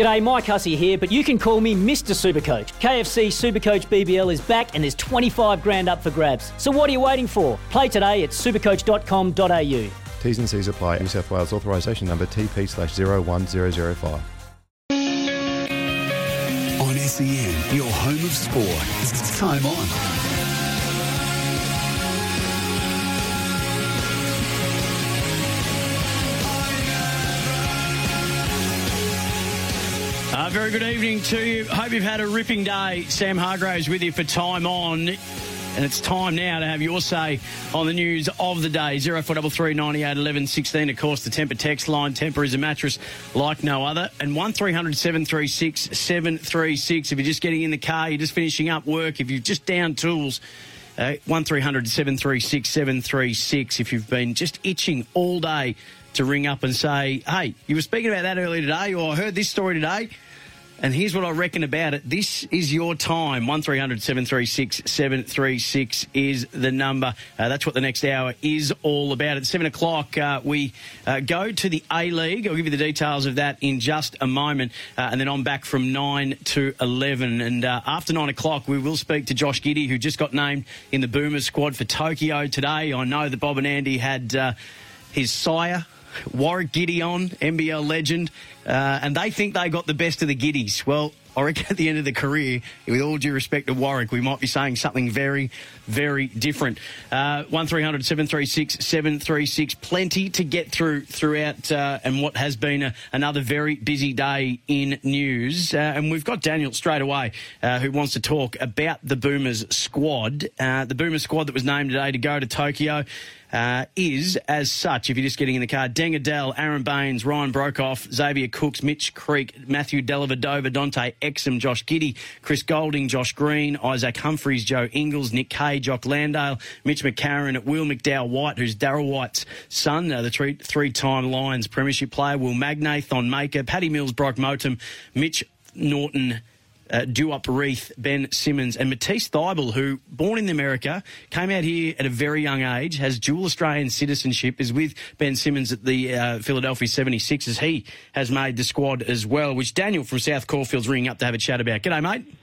G'day, Mike Hussey here, but you can call me Mr. Supercoach. KFC Supercoach BBL is back and there's 25 grand up for grabs. So what are you waiting for? Play today at supercoach.com.au. T's and C's apply. New South Wales authorisation number TP slash 01005. On SEN, your home of sport. It's time on. Uh, very good evening to you. Hope you've had a ripping day. Sam Hargreaves with you for Time On. And it's time now to have your say on the news of the day. 0433 98 11 16. Of course, the Tempur text line. Tempur is a mattress like no other. And 1300 736 736. If you're just getting in the car, you're just finishing up work, if you've just down tools, uh, 1300 736 736. If you've been just itching all day to ring up and say, hey, you were speaking about that earlier today, or I heard this story today. And here's what I reckon about it. This is your time. 1300 736 736 is the number. Uh, that's what the next hour is all about. At 7 o'clock, uh, we uh, go to the A League. I'll give you the details of that in just a moment. Uh, and then I'm back from 9 to 11. And uh, after 9 o'clock, we will speak to Josh Giddey, who just got named in the Boomers squad for Tokyo today. I know that Bob and Andy had uh, his sire Warwick Gideon, NBL legend, uh, and they think they got the best of the Giddeys. Well, I reckon at the end of the career, with all due respect to Warwick, we might be saying something very, very different. Uh, 1300 736 736. Plenty to get through throughout, uh, and what has been a, another very busy day in news. Uh, and we've got Daniel straight away uh, who wants to talk about the Boomers squad. Uh, the Boomers squad that was named today to go to Tokyo uh, is as such. If you're just getting in the car, Deng Adel, Aron Baynes, Ryan Broekhoff, Xavier Cooks, Mitch Creek, Matthew Dellavedova, Dante Exum, Josh Giddey, Chris Goulding, Josh Green, Isaac Humphries, Joe Ingles, Nick Kay, Jock Landale, Mitch McCarron, Will McDowell White, who's Darryl White's son, uh, the three, three-time Lions premiership player, Will Magnay, Thon Maker, Paddy Mills, Brock Motum, Mitch Norton, uh, Duop Reath, Ben Simmons, and Matisse Thybulle, who, born in America, came out here at a very young age, has dual Australian citizenship, is with Ben Simmons at the uh, Philadelphia 76ers. He has made the squad as well, which Daniel from South Caulfield's ringing up to have a chat about. G'day, mate.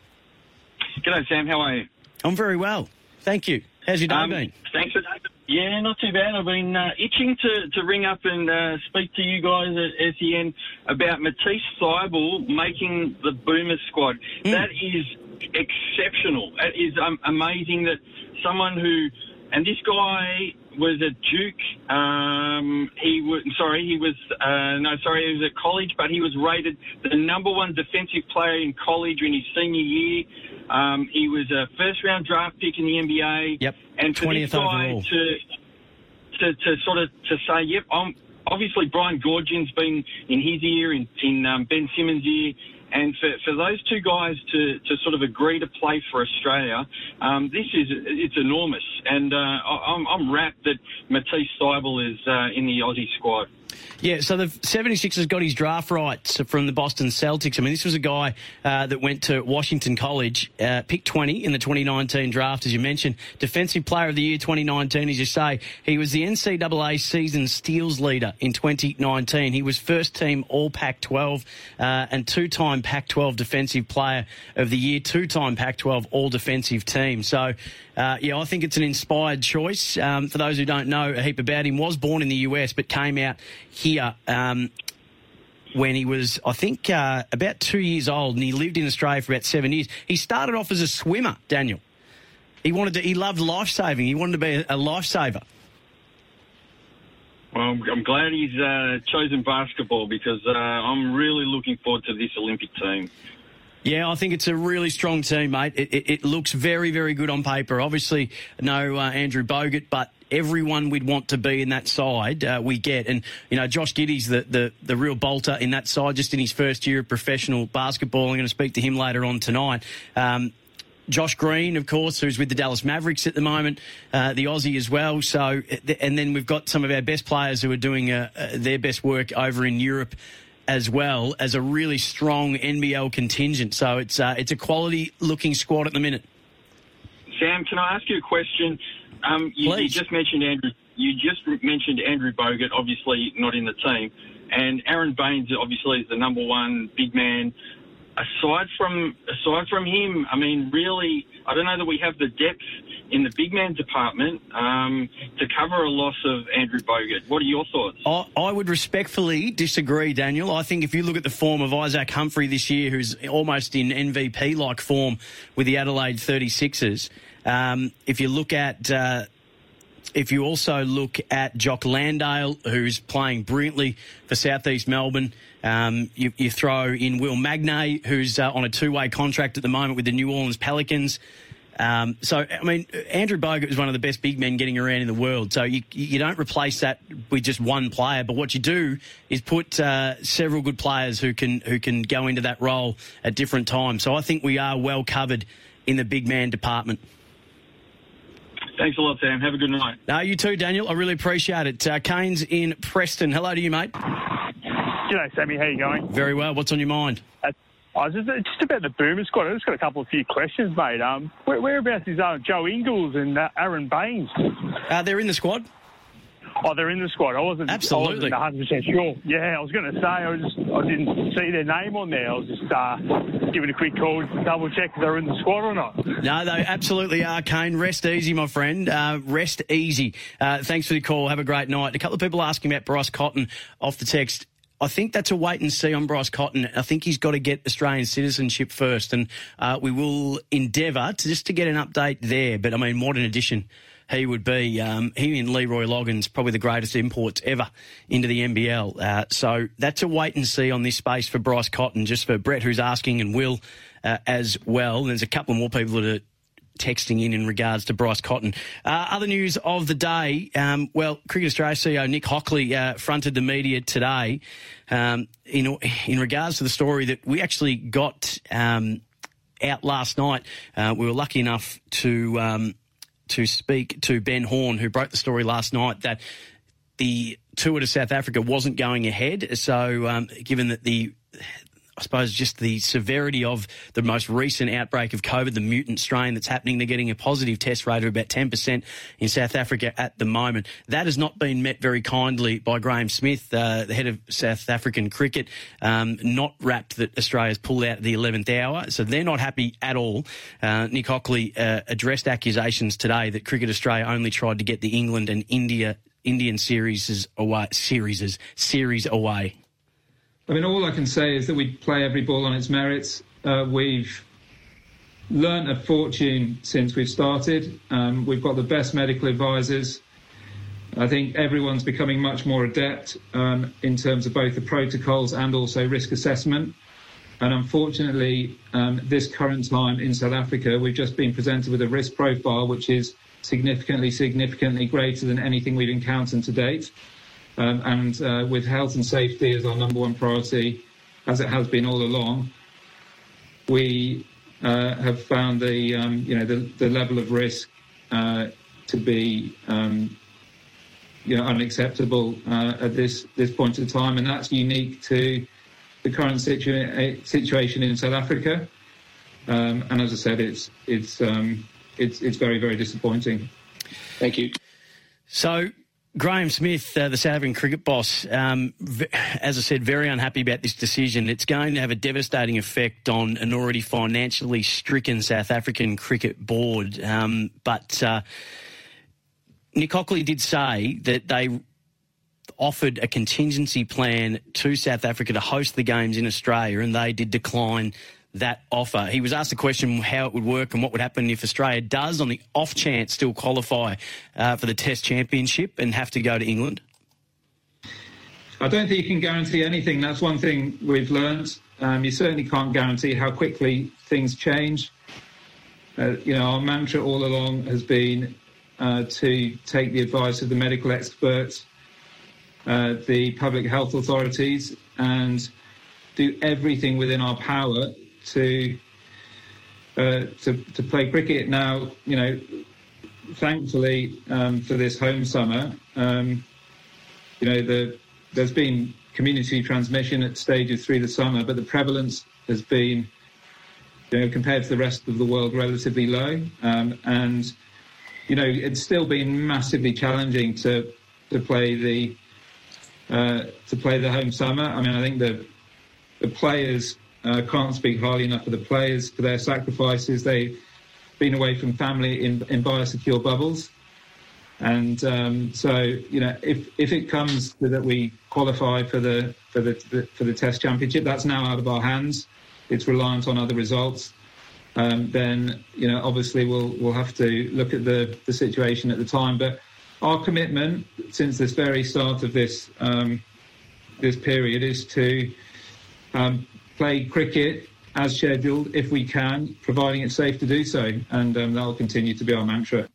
G'day, Sam. How are you? I'm very well. Thank you. How's your day Um, been? Thanks for Yeah, not too bad. I've been uh, itching to, to ring up and uh, speak to you guys at SEN about Matisse Thybulle making the Boomers squad. That is exceptional. It is um, amazing that someone who, and this guy was at Duke. Um, he was sorry, he was uh, no, sorry, he was at college, but he was rated the number one defensive player in college in his senior year. Um, he was a first round draft pick in the NBA. Yep, and for this 20th guy overall. to to, to sort of to say, yep, I'm obviously Brian Goorjian's been in his ear, in, in um, Ben Simmons' ear, and for, for those two guys to, to sort of agree to play for Australia, um, this is it's enormous, and uh, I- I'm, I'm rapt that Matisse Thybulle is uh, in the Aussie squad. Yeah, so the 76ers got his draft rights from the Boston Celtics. I mean, this was a guy uh, that went to Washington College, uh, picked 20 in the 2019 draft, as you mentioned. Defensive Player of the Year 2019, as you say. He was the NCAA season steals leader in 2019. He was first team All Pac 12 uh, and two time Pac 12 Defensive Player of the Year, two time Pac 12 All Defensive Team. So, uh, yeah, I think it's an inspired choice. Um, for those who don't know a heap about him, was born in the US but came out here um, when he was, I think, uh, about two years old, and he lived in Australia for about seven years. He started off as a swimmer, Daniel. He wanted to. He loved life saving. He wanted to be a, lifesaver. Well, I'm, I'm glad he's uh, chosen basketball because uh, I'm really looking forward to this Olympic team. Yeah, I think it's a really strong team, mate. It, it, it looks very, very good on paper. Obviously, no uh, Andrew Bogut, but everyone we'd want to be in that side, uh, we get. And, you know, Josh Giddey's the, the, the real bolter in that side, just in his first year of professional basketball. I'm going to speak to him later on tonight. Um, Josh Green, of course, who's with the Dallas Mavericks at the moment, uh, the Aussie as well. So, and then we've got some of our best players who are doing uh, uh, their best work over in Europe as well as a really strong NBL contingent. So it's uh, it's a quality looking squad at the minute. Sam, can I ask you a question? Um, you, you just mentioned Andrew. You just mentioned Andrew Bogut, obviously not in the team. and Aron Baynes obviously is the number one big man. Aside from aside from him, I mean, really, I don't know that we have the depth in the big man department um, to cover a loss of Andrew Bogut. What are your thoughts? I, I would respectfully disagree, Daniel. I think if you look at the form of Isaac Humphrey this year, who's almost in MVP like form with the Adelaide 36ers, um, if you look at. Uh, if you also look at Jock Landale, who's playing brilliantly for Southeast Melbourne, um, you, you, throw in Will Magnay, who's uh, on a two-way contract at the moment with the New Orleans Pelicans. Um, so, I mean, Andrew Bogut is one of the best big men getting around in the world. So you, you don't replace that with just one player, but what you do is put uh, several good players who can who can go into that role at different times. So I think we are well covered in the big man department. Thanks a lot, Sam. Have a good night. No, you too, Daniel. I really appreciate it. Uh, Kane's in Preston. Hello to you, mate. G'day, Sammy. How you going? Very well. What's on your mind? Uh, I just, just about the Boomer squad. I just got a couple of few questions, mate. Um, where, whereabouts is uh, Joe Ingles and uh, Aron Baynes? Uh, they're in the squad. Oh, they're in the squad. I wasn't. Absolutely. 100 percent sure. Yeah, I was going to say I. Just, I didn't see their name on there. I was just uh, giving a quick call to double check if they're in the squad or not. No, they absolutely are. Kane, rest easy, my friend. Uh, rest easy. Uh, thanks for the call. Have a great night. A couple of people asking about Bryce Cotton off the text. I think that's a wait and see on Bryce Cotton. I think he's got to get Australian citizenship first, and uh, we will endeavour to just to get an update there. But I mean, what an addition he would be. Um, he and Leroy Loggins, probably the greatest imports ever into the NBL. Uh, so that's a wait and see on this space for Bryce Cotton, just for Brett, who's asking, and Will uh, as well. There's a couple more people that are texting in in regards to Bryce Cotton. Uh, other news of the day. Um, well, Cricket Australia CEO Nick Hockley uh, fronted the media today um, in in regards to the story that we actually got um, out last night. Uh, we were lucky enough to um, to speak to Ben Horne, who broke the story last night that the tour to South Africa wasn't going ahead. So, um, given that the I suppose just the severity of the most recent outbreak of COVID, the mutant strain that's happening. They're getting a positive test rate of about 10% in South Africa at the moment. That has not been met very kindly by Graeme Smith, uh, the head of South African cricket, um, not wrapped that Australia's pulled out the 11th hour. So they're not happy at all. Uh, Nick Hockley uh, addressed accusations today that Cricket Australia only tried to get the England and India Indian series away, series, series away. I mean, all I can say is that we play every ball on its merits. Uh, we've learnt a fortune since we've started. Um, we've got the best medical advisors. I think everyone's becoming much more adept um, in terms of both the protocols and also risk assessment. And unfortunately, um, this current time in South Africa, we've just been presented with a risk profile which is significantly, significantly greater than anything we've encountered to date. Um, and uh, with health and safety as our number one priority, as it has been all along, we uh, have found the um, you know the, the level of risk uh, to be um, you know unacceptable uh, at this this point in time, and that's unique to the current situa- situation in South Africa. Um, and as I said, it's it's um, it's it's very very disappointing. Thank you. So Graeme Smith, uh, the South African cricket boss, um, v- as I said, very unhappy about this decision. It's going to have a devastating effect on an already financially stricken South African cricket board. Um, but uh, Nick Hockley did say that they offered a contingency plan to South Africa to host the games in Australia, and they did decline that offer. He was asked the question how it would work and what would happen if Australia does, on the off chance, still qualify uh, for the Test Championship and have to go to England. I don't think you can guarantee anything. That's one thing we've learned. Um, you certainly can't guarantee how quickly things change. Uh, you know, our mantra all along has been uh, to take the advice of the medical experts, uh, the public health authorities, and do everything within our power to uh, to to play cricket. Now, you know, thankfully um, for this home summer, um, you know, the, there's been community transmission at stages through the summer, but the prevalence has been, you know, compared to the rest of the world, relatively low. Um, and you know, it's still been massively challenging to to play the uh, to play the home summer. I mean, I think the the players uh, can't speak highly enough of the players for their sacrifices. They've been away from family in, in biosecure bubbles. And um, so, you know, if, if it comes to that we qualify for the, for the for the Test Championship, that's now out of our hands. It's reliant on other results. Um, then, you know, obviously we'll we'll have to look at the the situation at the time. But our commitment since this very start of this um, this period is to um, play cricket as scheduled if we can, providing it's safe to do so, and um, that will continue to be our mantra.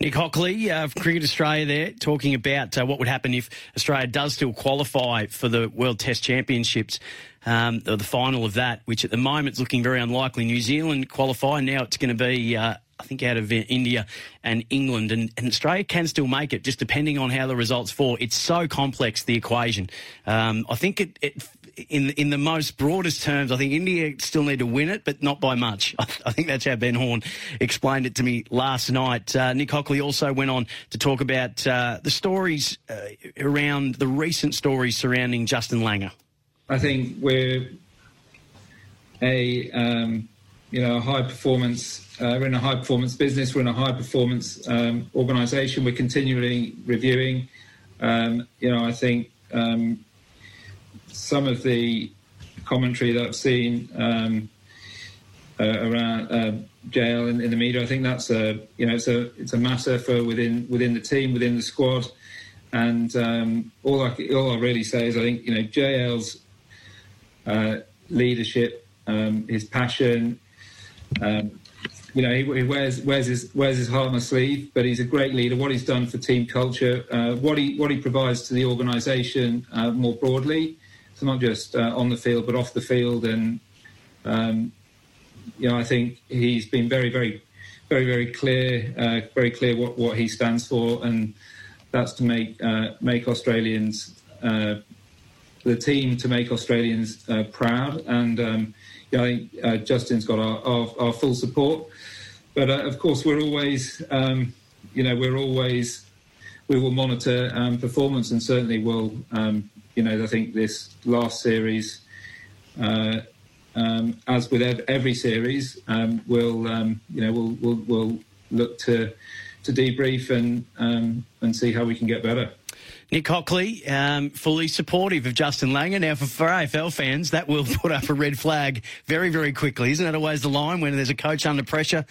Nick Hockley uh, Cricket Australia there talking about uh, what would happen if Australia does still qualify for the World Test Championships, um, or the final of that, which at the moment is looking very unlikely. New Zealand qualify, now it's going to be. Uh, I think out of India and England, and, and, Australia can still make it, just depending on how the results fall. It's so complex the equation. Um, I think it, it in in the most broadest terms, I think India still need to win it, but not by much. I, think that's how Ben Horne explained it to me last night. Uh, Nick Hockley also went on to talk about uh, the stories uh, around the recent stories surrounding Justin Langer. I think we're a um, you know a high performance. Uh, we're in a high performance business. We're in a high performance um, organisation. We're continually reviewing. Um, you know, I think um, some of the commentary that I've seen um, uh, around uh, JL in, in, the media, I think that's a you know it's a it's a matter for within within the team within the squad, and um, all I all I really say is I think you know JL's uh, leadership, um, his passion. Um, you know, he, he, wears wears his wears his heart on his sleeve, but he's a great leader. What he's done for team culture, uh, what he what he provides to the organisation uh, more broadly, so not just uh, on the field but off the field. And um, you know, I think he's been very, very, very, very clear, uh, very clear what, what he stands for, and that's to make uh, make Australians uh, the team to make Australians uh, proud. And um, I think uh, Justin's got our, our, our, full support. But of course, we're always, um, you know, we're always we will monitor um, performance and certainly will um, you know, I think this last series, uh, um, as with every series, um, we'll, um, you know, we'll, we'll, we'll, look to to debrief and um, and see how we can get better. Nick Hockley, um, fully supportive of Justin Langer. Now, for, for AFL fans, that will put up a red flag very, very quickly. Isn't that always the line when there's a coach under pressure?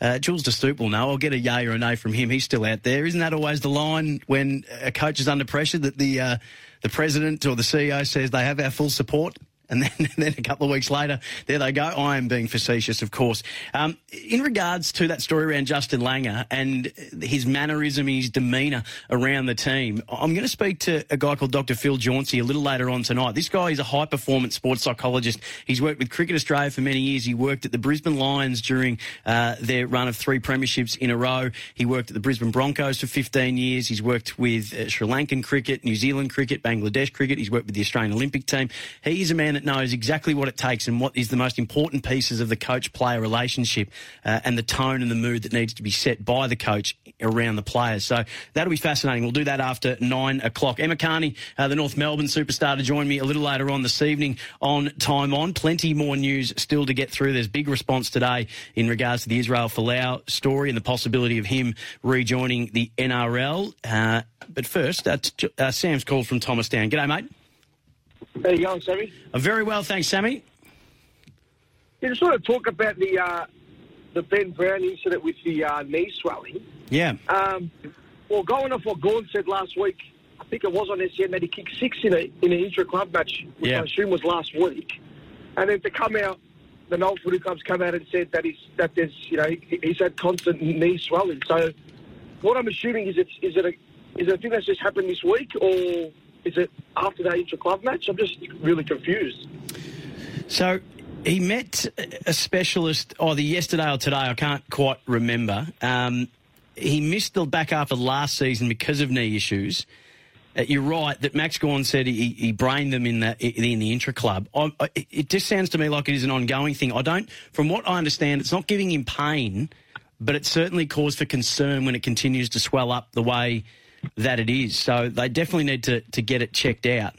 Uh, Jules De Stoop will know. I'll get a yay or a nay from him. He's still out there. Isn't that always the line when a coach is under pressure that the uh, the president or the CEO says they have our full support. And then, and then a couple of weeks later, there they go. I am being facetious, of course. Um, in regards to that story around Justin Langer and his mannerism, his demeanour around the team, I'm going to speak to a guy called Dr. Phil Jauncey a little later on tonight. This guy is a high performance sports psychologist. He's worked with Cricket Australia for many years. He worked at the Brisbane Lions during uh, their run of three premierships in a row. He worked at the Brisbane Broncos for 15 years. He's worked with uh, Sri Lankan cricket, New Zealand cricket, Bangladesh cricket. He's worked with the Australian Olympic team. He is a man that that knows exactly what it takes and what is the most important pieces of the coach player relationship uh, and the tone and the mood that needs to be set by the coach around the players. So that'll be fascinating. We'll do that after nine o'clock. Emma Kearney, uh, the North Melbourne superstar, to join me a little later on this evening on Time On. Plenty more news still to get through. There's big response today in regards to the Israel Folau story and the possibility of him rejoining the NRL. Uh, but first, uh, uh, Sam's call from Thomastown. G'day, mate. How you going, Sammy? Uh, very well, thanks, Sammy. You just want to talk about the uh, the Ben Brown incident with the uh, knee swelling. Yeah. Um, well, going off what Gawn said last week, I think it was on SEN that he kicked six in a in an intra club match, which yeah. I assume was last week, and then to come out, the Noel Footy Club's come out and said that he's that there's you know he, he's had constant knee swelling. So, what I'm assuming is it's is it a is it a thing that's just happened this week, or is it after that intra club match? I'm just really confused. So he met a specialist either yesterday or today. I can't quite remember. Um, he missed the back half of last season because of knee issues. Uh, you're right that Max Gawn said he, he brained them in the in the intra club. I, it just sounds to me like it is an ongoing thing. I don't, from what I understand, it's not giving him pain, but it's certainly cause for concern when it continues to swell up the way that it is. So they definitely need to, to get it checked out.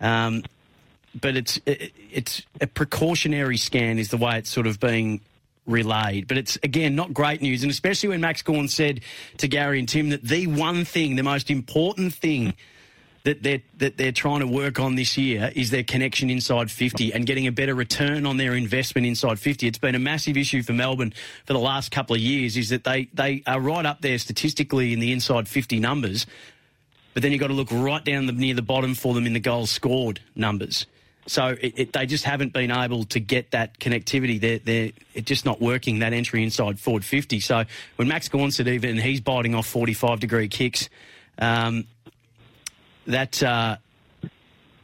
Um, but it's it, it's a precautionary scan is the way it's sort of being relayed. But it's again not great news, and especially when Max Gawn said to Gary and Tim that the one thing, the most important thing that they're that they're trying to work on this year is their connection inside 50 and getting a better return on their investment inside 50. It's been a massive issue for Melbourne for the last couple of years. Is that they they are right up there statistically in the inside 50 numbers, but then you've got to look right down the, near the bottom for them in the goals scored numbers. So it, it, they just haven't been able to get that connectivity. They're, they're it's just not working that entry inside forward 50. So when Max Gawn said even he's biting off 45 degree kicks. Um, that uh,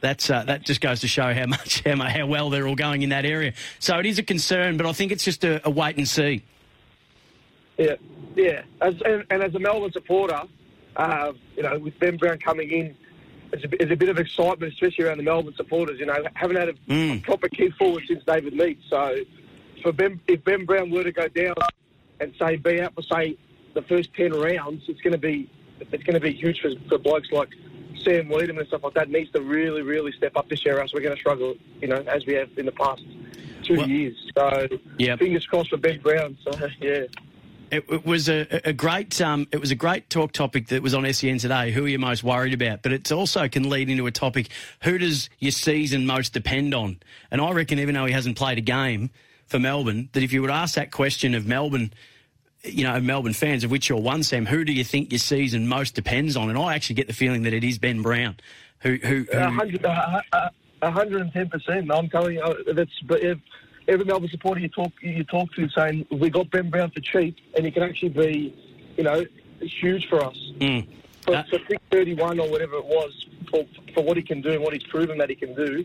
that's uh, that just goes to show how much how, how, well they're all going in that area. So it is a concern, but I think it's just a, a wait and see. Yeah, yeah. As, and, and, as a Melbourne supporter, uh, you know, with Ben Brown coming in, it's a, it's a, bit of excitement, especially around the Melbourne supporters. You know, haven't had a, mm. proper key forward since David Mead. So, for Ben, if Ben Brown were to go down and say be out for say the first ten rounds, it's going to be it's going to be huge for, for blokes like Sam Weideman and stuff like that needs to really, really step up this year, else we're going to struggle, you know, as we have in the past two well, years. So yep. fingers crossed for Ben Brown. So yeah. It, it, was a, a great um, it was a great talk topic that was on SEN today. Who are you most worried about? But it also can lead into a topic: who does your season most depend on? And I reckon, even though he hasn't played a game for Melbourne, that if you would ask that question of Melbourne you know, Melbourne fans, of which you're one, Sam, who do you think your season most depends on? And I actually get the feeling that it is Ben Brown. Who, who, who... uh, uh, 110%. I'm telling you, uh, that's, but if every Melbourne supporter you talk, you talk to saying, we got Ben Brown for cheap, and he can actually be, you know, huge for us. Mm. For, uh, for 31 or whatever it was, for, for what he can do and what he's proven that he can do,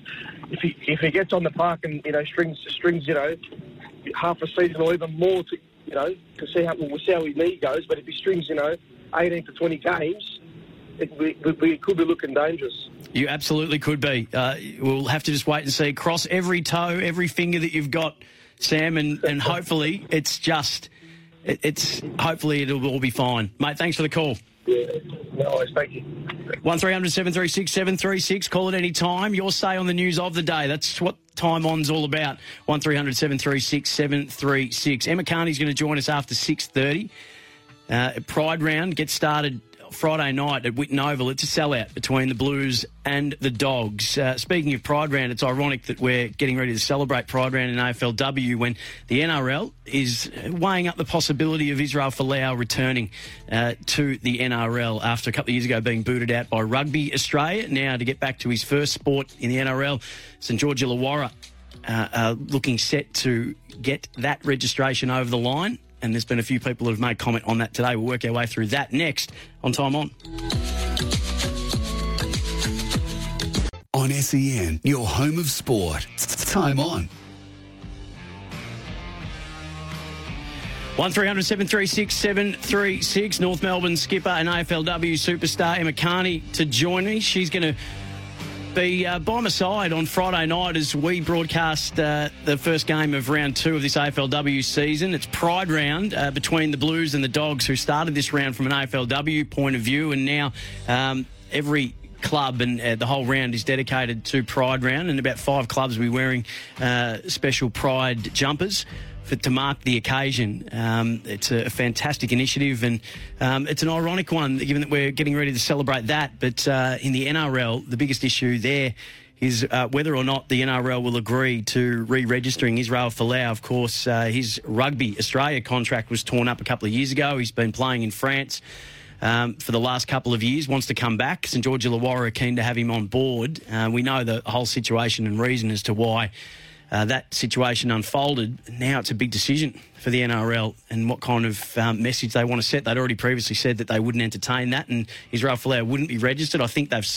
if he if he gets on the park and you know strings strings you know half a season or even more to you know, to see how we'll see how his knee goes. But if he strings, you know, 18 to 20 games, it, we, we could be looking dangerous. You absolutely could be. Uh, we'll have to just wait and see. Cross every toe, every finger that you've got, Sam, and, and hopefully it's just, it, it's hopefully it'll all be fine, mate. Thanks for the call. Yeah, no worries. Thank you. One 736 736 Call it any time. Your say on the news of the day. That's what Time On's all about. 1300 736 736. Emma Kearney's going to join us after 6.30. Uh, Pride round gets started Friday night at Whitten Oval. It's a sellout between the Blues and the Dogs. Uh, speaking of Pride Round, it's ironic that we're getting ready to celebrate Pride Round in AFLW when the NRL is weighing up the possibility of Israel Folau returning uh, to the NRL after a couple of years ago being booted out by Rugby Australia. Now to get back to his first sport in the NRL, St George Illawarra uh, looking set to get that registration over the line and there's been a few people that have made comment on that today. We'll work our way through that next on Time On. On SEN, your home of sport. Time On. One 736 North Melbourne skipper and AFLW superstar Emma Kearney to join me. She's going to be uh, by my side on Friday night as we broadcast uh, the first game of round two of this AFLW season. It's Pride round uh, between the Blues and the Dogs, who started this round from an AFLW point of view, and now um, every club and uh, the whole round is dedicated to Pride round, and about five clubs will be wearing uh, special Pride jumpers for, to mark the occasion. Um, it's a, a, fantastic initiative, and um, it's an ironic one, given that we're getting ready to celebrate that. But uh, in the NRL, the biggest issue there is uh, whether or not the NRL will agree to re-registering Israel Folau. Of course, uh, his Rugby Australia contract was torn up a couple of years ago. He's been playing in France. Um, for the last couple of years, wants to come back. St George Illawarra are keen to have him on board. Uh, we know the whole situation and reason as to why uh, that situation unfolded. Now it's a big decision for the NRL and what kind of um, message they want to set. They'd already previously said that they wouldn't entertain that and Israel Folau wouldn't be registered. I think they've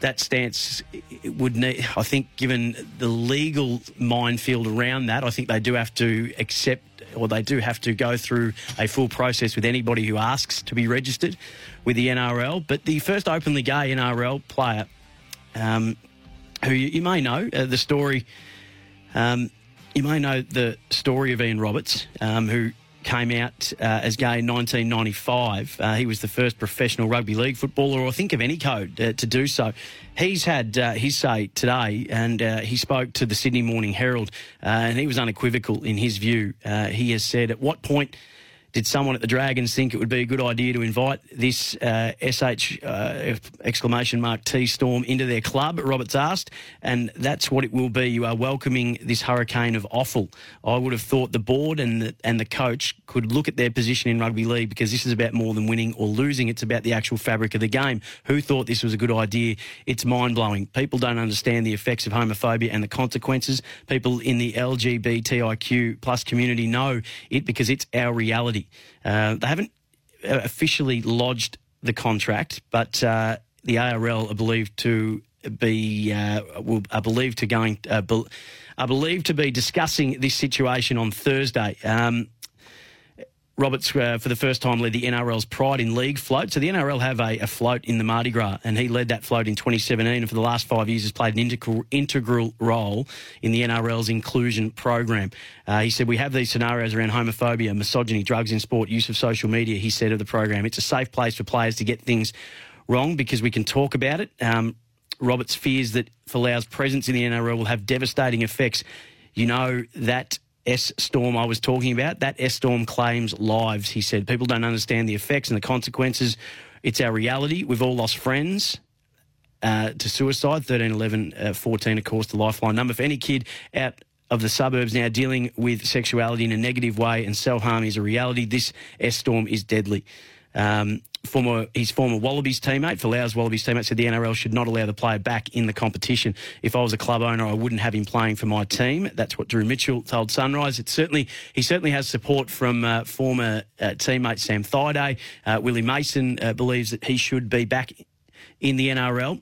that stance would need. I think, given the legal minefield around that, I think they do have to accept or they do have to go through a full process with anybody who asks to be registered with the NRL. But the first openly gay NRL player, um, who you, you, may know, uh, the story um, you may know the story of Ian Roberts, um, who came out uh, as gay in 1995. Uh, he was the first professional rugby league footballer, or think of any code, uh, to do so. He's had uh, his say today, and uh, he spoke to the Sydney Morning Herald, uh, and he was unequivocal in his view. he has said, "At what point?" Did someone at the Dragons think it would be a good idea to invite this uh, SH uh, exclamation mark T Storm into their club? Roberts asked, and that's what it will be. You are welcoming this hurricane of offal. I would have thought the board and the, and the coach could look at their position in rugby league because this is about more than winning or losing. It's about the actual fabric of the game. Who thought this was a good idea? It's mind blowing. People don't understand the effects of homophobia and the consequences. People in the LGBTIQ plus community know it because it's our reality. Uh, they haven't uh, officially lodged the contract, but uh, the ARL are believed to be uh, will, are believed to going uh, be, are believed to be discussing this situation on Thursday. Um, Roberts, uh, for the first time, led the NRL's Pride in League float. So the NRL have a, a, float in the Mardi Gras, and he led that float in 2017. And for the last five years, has played an integral, integral role in the NRL's inclusion program. Uh, he said, We have these scenarios around homophobia, misogyny, drugs in sport, use of social media. He said of the program, it's a safe place for players to get things wrong because we can talk about it. Um, Roberts fears that Folau's presence in the NRL will have devastating effects. You know that S storm I was talking about, that S storm claims lives, he said. People don't understand the effects and the consequences. It's our reality. We've all lost friends. Uh, to suicide, 13, 11, uh, 14, of course, the lifeline number. For any kid out of the suburbs now dealing with sexuality in a negative way and self harm is a reality, this S storm is deadly. Um, former his former Wallabies teammate, Folau's Wallabies teammate, said the NRL should not allow the player back in the competition. If I was a club owner, I wouldn't have him playing for my team. That's what Drew Mitchell told Sunrise. It certainly he certainly has support from uh, former uh, teammate Sam Thaiday. Uh, Willie Mason uh, believes that he should be back in the NRL.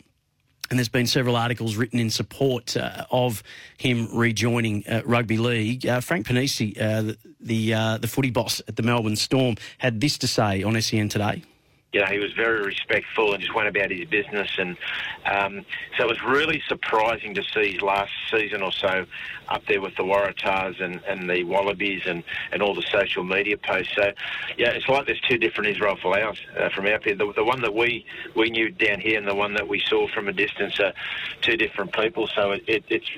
And there's been several articles written in support uh, of him rejoining uh, rugby league. Uh, Frank Ponissi, uh, the the, uh, the footy boss at the Melbourne Storm, had this to say on SEN today you know, he was very respectful and just went about his business. And um, so it was really surprising to see his last season or so up there with the Waratahs and, and the Wallabies and, and all the social media posts. So, yeah, it's like there's two different Israel Folau's uh, from out there. The, the one that we, we knew down here and the one that we saw from a distance are two different people. So it, it, it's,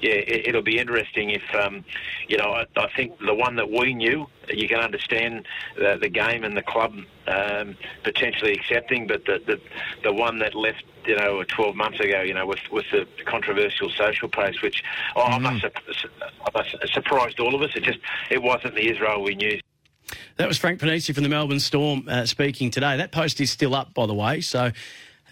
yeah, it, will be interesting if, um, you know, I, I think the one that we knew you can understand the, the game and the club um, potentially accepting, but the, the the one that left you know 12 months ago, you know, with with the controversial social post, which oh, mm. I must have surprised all of us. It just it wasn't the Israel we knew. That was Frank Ponissi from the Melbourne Storm uh, speaking today. That post is still up, by the way, so.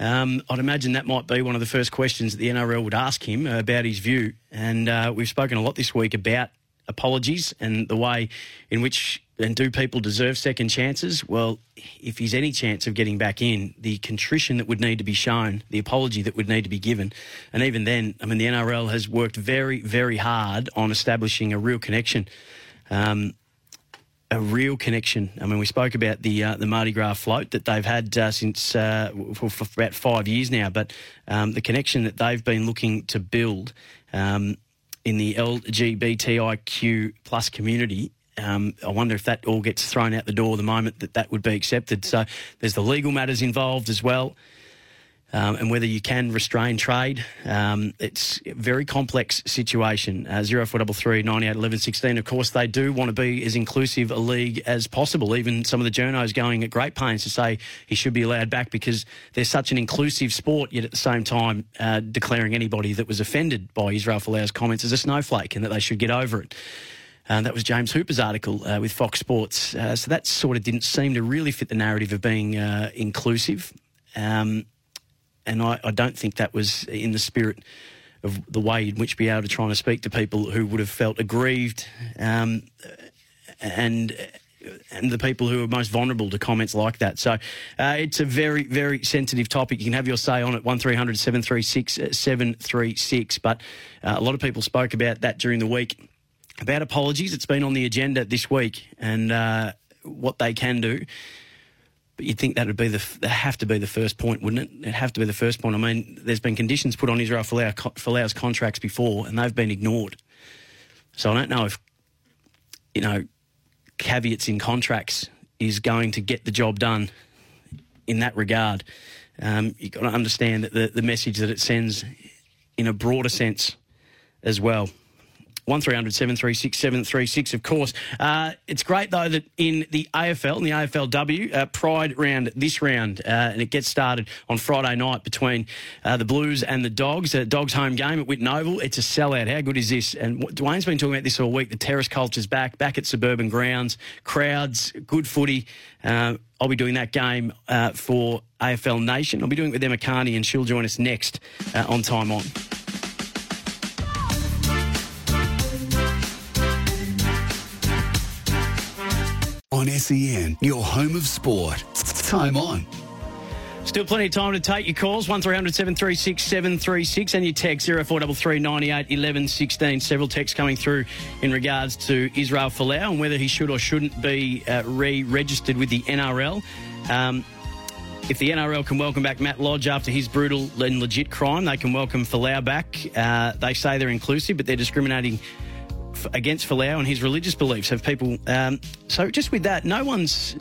Um, I'd imagine that might be one of the first questions that the NRL would ask him about his view. And uh, we've spoken a lot this week about apologies and the way in which and do people deserve second chances? Well, if he's any chance of getting back in, the contrition that would need to be shown, the apology that would need to be given, and even then, I mean, the NRL has worked very, very hard on establishing a real connection. Um, a real connection. I mean, we spoke about the uh, the Mardi Gras float that they've had uh, since uh, for, for, about five years now, but um, the connection that they've been looking to build um, in the LGBTIQ plus community. Um, I wonder if that all gets thrown out the door the moment that that would be accepted. So there's the legal matters involved as well um, and whether you can restrain trade. Um, it's a very complex situation. Uh, 0433 98 11 16. Of course, they do want to be as inclusive a league as possible. Even some of the journos going at great pains to say he should be allowed back because they're such an inclusive sport, yet at the same time uh, declaring anybody that was offended by Israel Folau's comments as a snowflake and that they should get over it. Uh, that was James Hooper's article uh, with Fox Sports. Uh, so that sort of didn't seem to really fit the narrative of being uh, inclusive. Um, and I, I don't think that was in the spirit of the way in which be able to try and speak to people who would have felt aggrieved um, and and the people who are most vulnerable to comments like that. So uh, it's a very, very sensitive topic. You can have your say on it, 1300 736 736. But uh, a lot of people spoke about that during the week, about apologies. It's been on the agenda this week and uh, what they can do. But you'd think that would be the that have to be the first point, wouldn't it? It'd have to be the first point. I mean, there's been conditions put on Israel Folau's contracts before, and they've been ignored. So I don't know if you know caveats in contracts is going to get the job done in that regard. Um, you've got to understand that the, the message that it sends in a broader sense as well. 1300 736 736, of course. Uh, it's great, though, that in the AFL, in the AFLW, uh, Pride round this round, uh, and it gets started on Friday night between uh, the Blues and the Dogs. Uh, Dogs home game at Whitten Oval. It's a sellout. How good is this? And Dwayne's been talking about this all week. The terrace culture's back, back at suburban grounds, crowds, good footy. Uh, I'll be doing that game uh, for AFL Nation. I'll be doing it with Emma Kearney, and she'll join us next on Time On. SEN, your home of sport. Time on. Still plenty of time to take your calls. 1300 736 736 and your text 0433 98 11 16. Several texts coming through in regards to Israel Folau and whether he should or shouldn't be uh, re registered with the NRL. Um, if the NRL can welcome back Matt Lodge after his brutal and legit crime, they can welcome Folau back. Uh, they say they're inclusive, but they're discriminating against Folau and his religious beliefs. Have people? Um, so just with that, no one's.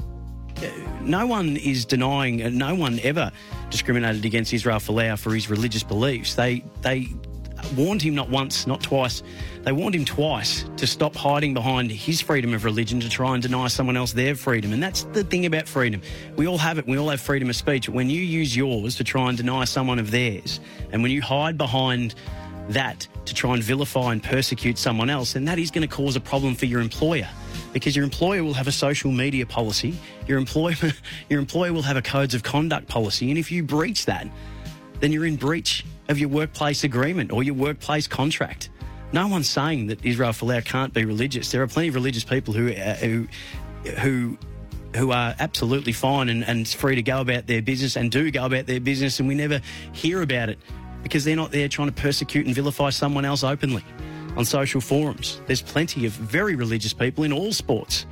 No one is denying, uh, no one ever discriminated against Israel Folau for his religious beliefs. They they warned him not once, not twice. They warned him twice to stop hiding behind his freedom of religion to try and deny someone else their freedom. And that's the thing about freedom. We all have it. We all have freedom of speech. When you use yours to try and deny someone of theirs, and when you hide behind that to try and vilify and persecute someone else, then that is going to cause a problem for your employer. Because your employer will have a social media policy, your employer, your employer will have a codes of conduct policy, and if you breach that, then you're in breach of your workplace agreement or your workplace contract. No one's saying that Israel Folau can't be religious. There are plenty of religious people who uh, who who who are absolutely fine and, and free to go about their business and do go about their business, and we never hear about it because they're not there trying to persecute and vilify someone else openly on social forums. There's plenty of very religious people in all sports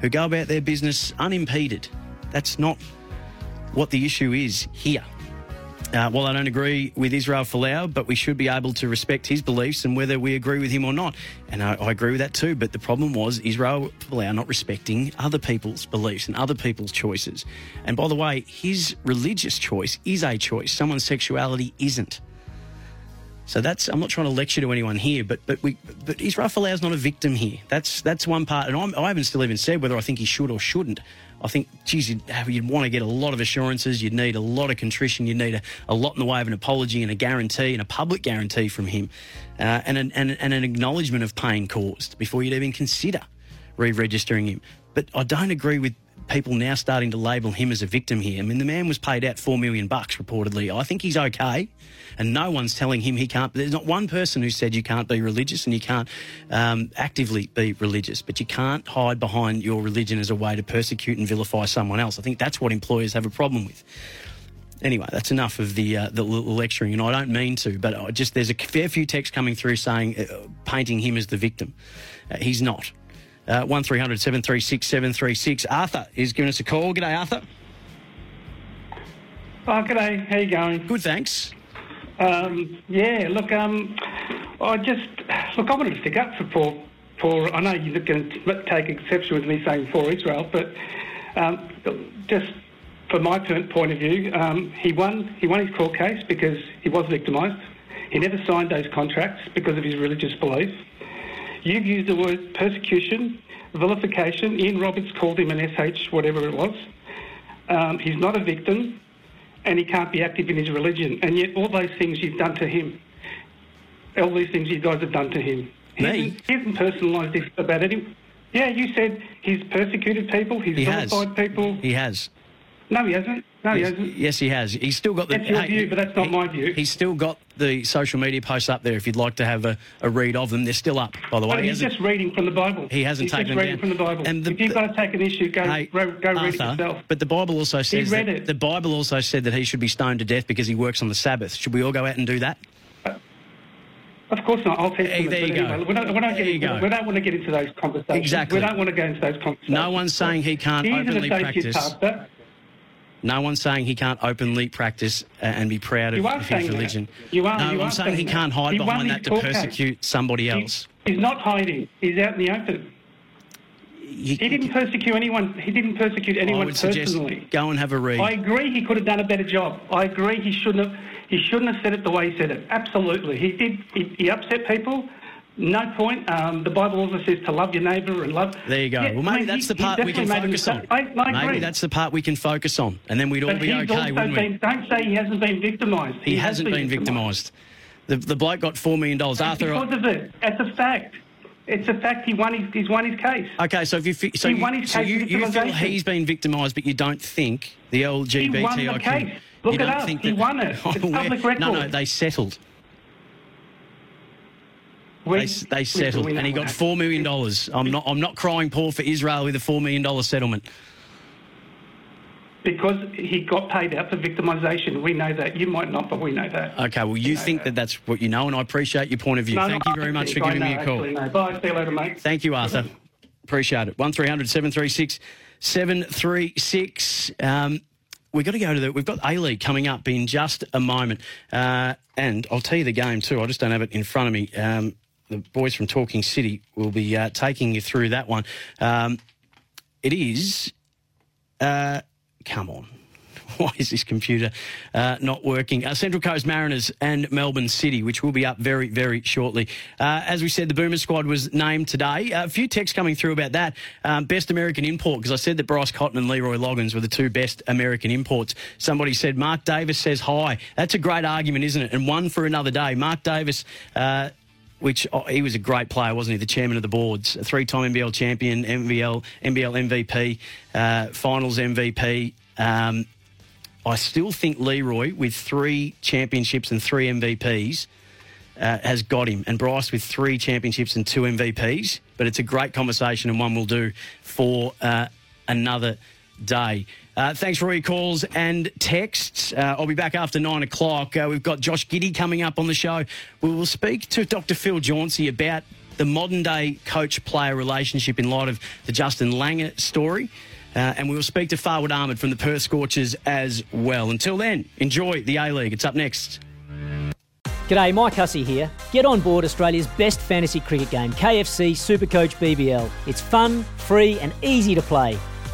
who go about their business unimpeded. That's not what the issue is here. Uh, while I don't agree with Israel Folau, but we should be able to respect his beliefs and whether we agree with him or not. And I, I agree with that too. But the problem was Israel Folau not respecting other people's beliefs and other people's choices. And by the way, his religious choice is a choice. Someone's sexuality isn't. So that's I'm not trying to lecture to anyone here, but but we but Israel Folau's not a victim here. That's that's one part, and I'm, I haven't still even said whether I think he should or shouldn't. I think, geez, you'd, you'd want to get a lot of assurances. You'd need a lot of contrition. You'd need a, a lot in the way of an apology and a guarantee and a public guarantee from him, uh, and, an, and and an acknowledgement of pain caused before you'd even consider re-registering him. But I don't agree with people now starting to label him as a victim here. I mean, the man was paid out four million bucks reportedly. I think he's okay, and no one's telling him he can't. There's not one person who said you can't be religious and you can't um, actively be religious, but you can't hide behind your religion as a way to persecute and vilify someone else. I think that's what employers have a problem with. Anyway, that's enough of the uh, the lecturing, and I don't mean to, but I just there's a fair few texts coming through saying uh, painting him as the victim. Uh, he's not. Uh, 1300 736 736. Arthur is giving us a call. G'day, Arthur. Oh, g'day. How you going? Good, thanks. Um, yeah, look, um, I just look. I wanted to stick up for for. for I know you're not going to take exception with me saying for Israel, but um, just from my point of view, um, he won. He won his court case because he was victimised. He never signed those contracts because of his religious belief. You've used the word persecution, vilification. Ian Roberts called him an SH, whatever it was. Um, he's not a victim, and he can't be active in his religion. And yet, all those things you've done to him, all these things you guys have done to him. He Me? hasn't, he hasn't personalised this about anyone. Yeah, you said he's persecuted people, he's He vilified people. He has. No, he hasn't. No, he yes, hasn't. yes, he has. He's still got the. That's your view, but that's not my view. He's still got the social media posts up there. If you'd like to have a, a read of them, they're still up. By the way, But He he's hasn't- just reading from the Bible. He hasn't he's taken just them reading down. from the Bible. And the- if you've got to take an issue, go Hey, go, go read it yourself. But the Bible also says read that, it. the Bible also said that he should be stoned to death because he works on the Sabbath. Should we all go out and do that? Of course not. I'll test Hey, there you go. anyway, We don't, we, don't get into, we don't want to get into those conversations. Exactly. We don't want to go into those conversations. No one's saying he can't He's openly practice. pastor. No one's saying he can't openly practice and be proud of, You are of saying his that. religion. You are- No, you I'm are saying he can't hide He behind that to court case. persecute somebody else. He's not hiding. He's out in the open. he didn't persecute anyone. He didn't persecute I anyone would personally. go and have a read. I agree. He could have done a better job. I agree. He shouldn't have. He shouldn't have said it the way he said it. Absolutely, he did. He, he upset people. No point. Um, the Bible also says to love your neighbour and love. There you go. Yeah, well, maybe I mean, that's he- the part we can definitely made a focus on. I, I agree. Maybe that's the part we can focus on, and then we'd all But be okay, wouldn't we? don't say he hasn't been victimised. He, has hasn't been victimised. The, the bloke got $4 million. Arthur, Because of it. It's a fact. It's a fact. He won his. He's won his case. Okay, so if you fi- so, He you, won his so case you, you feel he's been victimised, but you don't think the LGBTIQ. He won the case. Look it up. think He won it. It's Oh, public record. No, no, they settled. We- They, they settled, and he got four million dollars. I'm not. I'm not crying poor for Israel with a four million dollar settlement. Because he got paid out for victimisation. We know that. You might not, but we know that. Okay, well, you think that that's what you know, and I appreciate your point of view. No, Thank no, you very much for giving me a call. no. Bye. See you later, mate. Thank you, Arthur. Appreciate it. 1300 736 736. Um, we've got to go to the. We've got A League coming up in just a moment. Uh, and I'll tell you the game too. I just don't have it in front of me. Um, the boys from Talking City will be uh, taking you through that one. Um, it is. Uh, come on. Why is this computer uh, not working? Uh, Central Coast Mariners and Melbourne City, which will be up very, very shortly. Uh, as we said, the Boomer squad was named today. Uh, a few texts coming through about that. Um, best American import, because I said that Bryce Cotton and Leroy Loggins were the two best American imports. Somebody said Mark Davis says hi. That's a great argument, isn't it? And one for another day. Mark Davis. Which oh, he was a great player, wasn't he? The chairman of the boards, a three-time NBL champion, NBL, NBL MVP, uh, Finals MVP. Um, I still think Leroy, with three championships and three MVPs, uh, has got him. And Bryce with three championships and two MVPs. But it's a great conversation and one we'll do for uh, another day. Uh, thanks for all your calls and texts. Uh, I'll be back after nine o'clock. Uh, we've got Josh Giddey coming up on the show. We will speak to Dr. Phil Jauncey about the modern day coach player relationship in light of the Justin Langer story. Uh, and we will speak to Fawad Ahmed from the Perth Scorchers as well. Until then, enjoy the A League. It's up next. G'day, Mike Hussey here. Get on board Australia's best fantasy cricket game, KFC Supercoach BBL. It's fun, free, and easy to play.